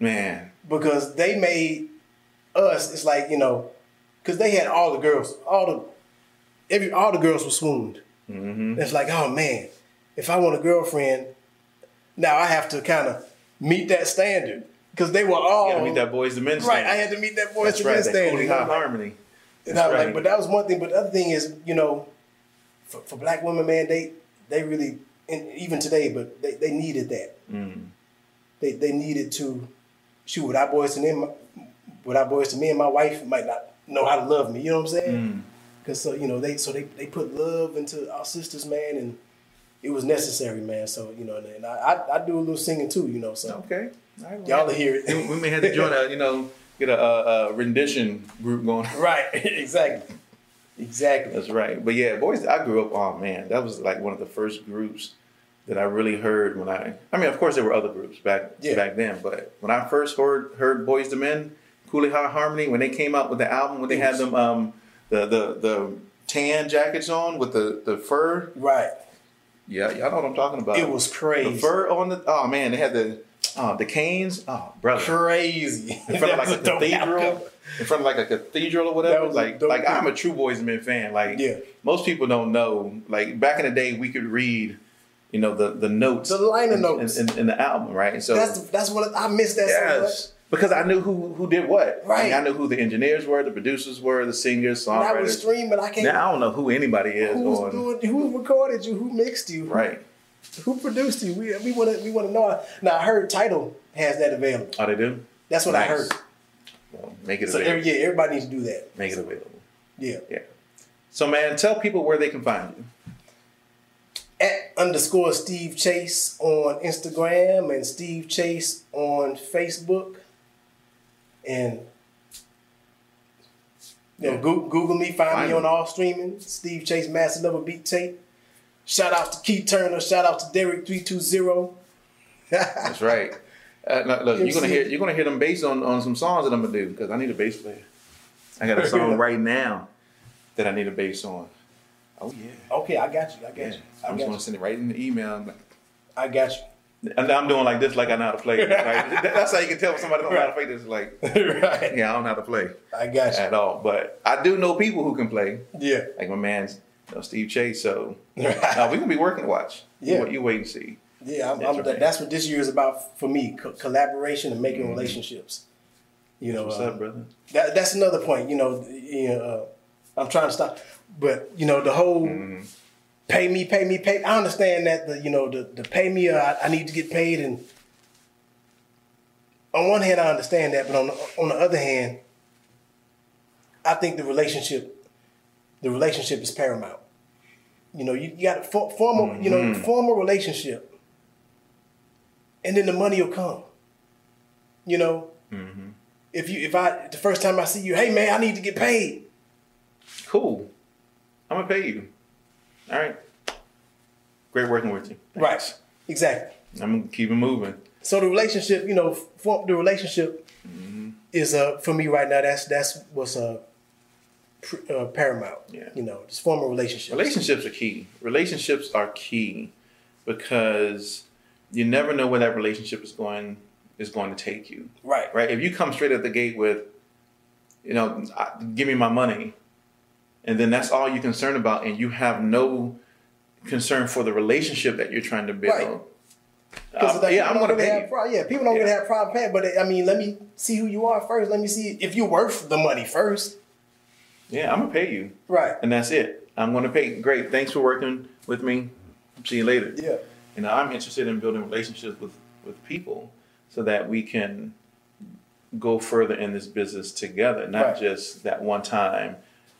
man. because they made us. It's like you know, because they had all the girls, all the every all the girls were swooned. Mm-hmm. It's like, oh man, if I want a girlfriend, now I have to kind of meet that standard because they were all You meet that Boyz II Men. Standard. right. I had to meet that Boys That's to right. Men standard. Coolie you know, High like- Harmony. And I was That's like, but that was one thing. But the other thing is, you know, for, for black women, man, they they really, and even today, but they, they needed that. Mm. They they needed to shoot without Boyz II Men. Without boys to me and my wife might not know how to love me. You know what I'm saying? Mm. Because so you know they so they they put love into our sisters, man, and it was necessary, man. So you know, and I I, I do a little singing too, you know. So Okay. Right, y'all will hear it. We we may have to join a, you know, <laughs> get a, a, a rendition group going. <laughs> right? <laughs> exactly. Exactly. That's right. But yeah, boys, I grew up. Oh man, that was like one of the first groups that I really heard when I. I mean, of course, there were other groups back Yeah. back then, but when I first heard heard Boyz II Men, Cooleyhighharmony, when they came out with the album, when they had them um the the the tan jackets on with the the fur. Right. Yeah, y'all know what I'm talking about. It was crazy. the fur on the. Oh man, they had the oh the canes. Oh brother. Crazy. In front of like a <laughs> cathedral, in front of like a cathedral or whatever. Like, like I'm a true Boys and Men fan. Like, Yeah. most people don't know. Like back in the day, we could read, you know, the the notes, The liner in, notes. in, in, in the album, right? So That's that's what I missed that so much. yes, because I knew who who did what. I, mean, Right. I knew who the engineers were, the producers were, the singers, When I was songwriters. streaming, I can't. Now I don't know who anybody is who's on. doing? Who recorded you? Who mixed you? Right? Who produced you? We we want to we want to know. Now I heard Tidal has that available. Oh, they do. That's what I heard. Well, make it So available. every, yeah, everybody needs to do that. Make it available. Yeah. Yeah. So man, tell people where they can find you. At underscore Steve Chase on Instagram and Steve Chase on Facebook. And you know, Yeah. Google, Google me, find, Find me on all streaming. Steve Chase Master Level Beat Tape. Shout out to Keith Turner. Shout out to Derek three two zero. That's right. Uh, look, look, you're gonna hear you're gonna hear them bass on, on some songs that I'm gonna do because I need a bass player. I got a <laughs> song right now that I need a bass on. Oh yeah, Okay, I got you. I got yeah. you. I I'm just gonna you. send it right in the email. Like- I got you. And I'm doing like this, like I know how to play. <laughs> That's how you can tell if somebody don't know how to play this. Like, <laughs> right. yeah, I don't know how to play I got you. at all. But I do know people who can play, Yeah. like my man, you know, Steve Chase. So <laughs> Right. now we're gonna be working. Watch. Yeah. you, you wait and see. Yeah, I'm, That's I'm, that's what this year is about for me: co- collaboration and making relationships. You know, What's uh, up, brother? that that's another point. You know, you know uh, I'm trying to stop, but you know the whole Mm-hmm. Pay me, pay me, pay. I understand that the you know the the pay me. Uh, I, I need to get paid, and on one hand I understand that, but on the, on the other hand, I think the relationship, the relationship is paramount. You know, you, you got to for, form a, you know form a relationship, and then the money will come. You know, if you if I the first time I see you, hey man, I need to get paid. Cool. I'm gonna pay you. All right. Great working with you. Right. Exactly. I'm gonna keep it moving. So the relationship, you know, for, the relationship is uh for me right now. That's that's what's uh, pr- uh paramount. Yeah. You know, just form a relationship. Relationships are key. Relationships are key because you never know where that relationship is going is going to take you. Right. Right? If you come straight at the gate with, you know, give me my money, and then that's all you're concerned about, and you have no concern for the relationship that you're trying to build. Right. Uh, like, yeah, I'm people going to don't really pay have pro- yeah, people don't Yeah. have problem paying, but I mean, let me see who you are first. Let me see if you're worth the money first. Yeah, I'm gonna pay you, Right. and that's it. I'm gonna pay. Great. Thanks for working with me. See you later. Yeah. You know, I'm interested in building relationships with with people so that we can go further in this business together, not Right. just that one time,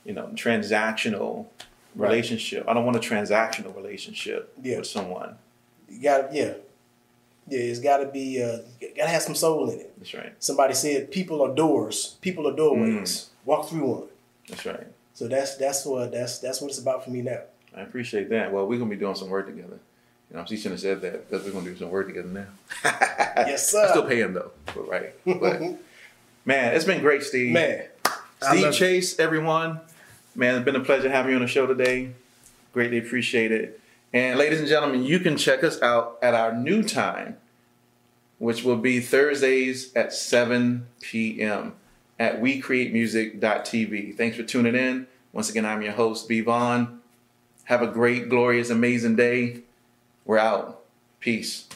you know, transactional Right. relationship. I don't want a transactional relationship Yeah. with someone. You got yeah. Yeah, it's got to be uh got to have some soul in it. That's right. Somebody said people are doors, people are doorways. Walk through one. That's right. So that's that's what that's that's what it's about for me now. I appreciate that. Well, we're gonna be doing some work together. You know, she shouldn't have said that because we're gonna do some work together now. <laughs> Yes, sir. I still pay him though, but right. But <laughs> man, it's been great, Steve. Man, Steve love it. Chase, everyone. Man, it's been a pleasure having you on the show today. Greatly appreciate it. And ladies and gentlemen, you can check us out at our new time, which will be Thursdays at 7 p.m. at WeCreateMusic.tv. Thanks for tuning in. Once again, I'm your host, B. Vaughn. Have a great, glorious, amazing day. We're out. Peace.